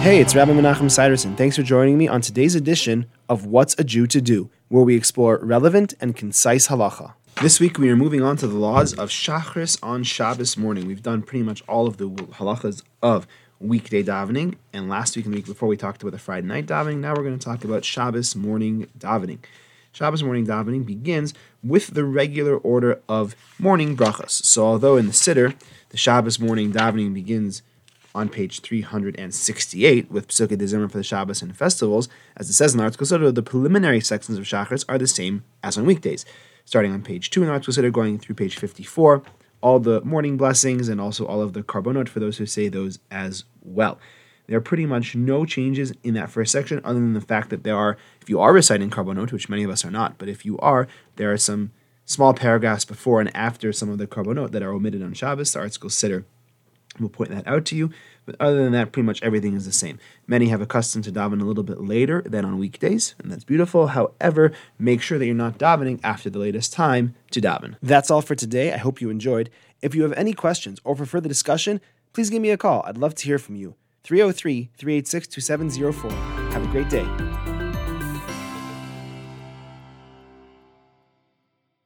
Hey, it's Rabbi Menachem Siderson. Thanks for joining me on today's edition of What's a Jew to Do, where we explore relevant and concise halacha. This week we are moving on to the laws of Shachris on Shabbos morning. We've done pretty much all of the halachas of weekday davening, and last week and the week before we talked about the Friday night davening. Now we're going to talk about Shabbos morning davening. Shabbos morning davening begins with the regular order of morning brachas. So although in the Siddur, the Shabbos morning davening begins on page 368 with Pesukei Dezimra for the Shabbos and festivals, as it says in the ArtScroll, so the preliminary sections of Shachris are the same as on weekdays. Starting on page 2 in the ArtScroll, so going through page 54, all the morning blessings and also all of the korbanot for those who say those as well. There are pretty much no changes in that first section, other than the fact that there are, if you are reciting korbanot, which many of us are not, but if you are, there are some small paragraphs before and after some of the korbanot that are omitted on Shabbos. The ArtScroll Siddur We'll point that out to you. But other than that, pretty much everything is the same. Many have accustomed to daven a little bit later than on weekdays, and that's beautiful. However, make sure that you're not davening after the latest time to daven. That's all for today. I hope you enjoyed. If you have any questions or for further discussion, please give me a call. I'd love to hear from you. 303 386 2704. Have a great day.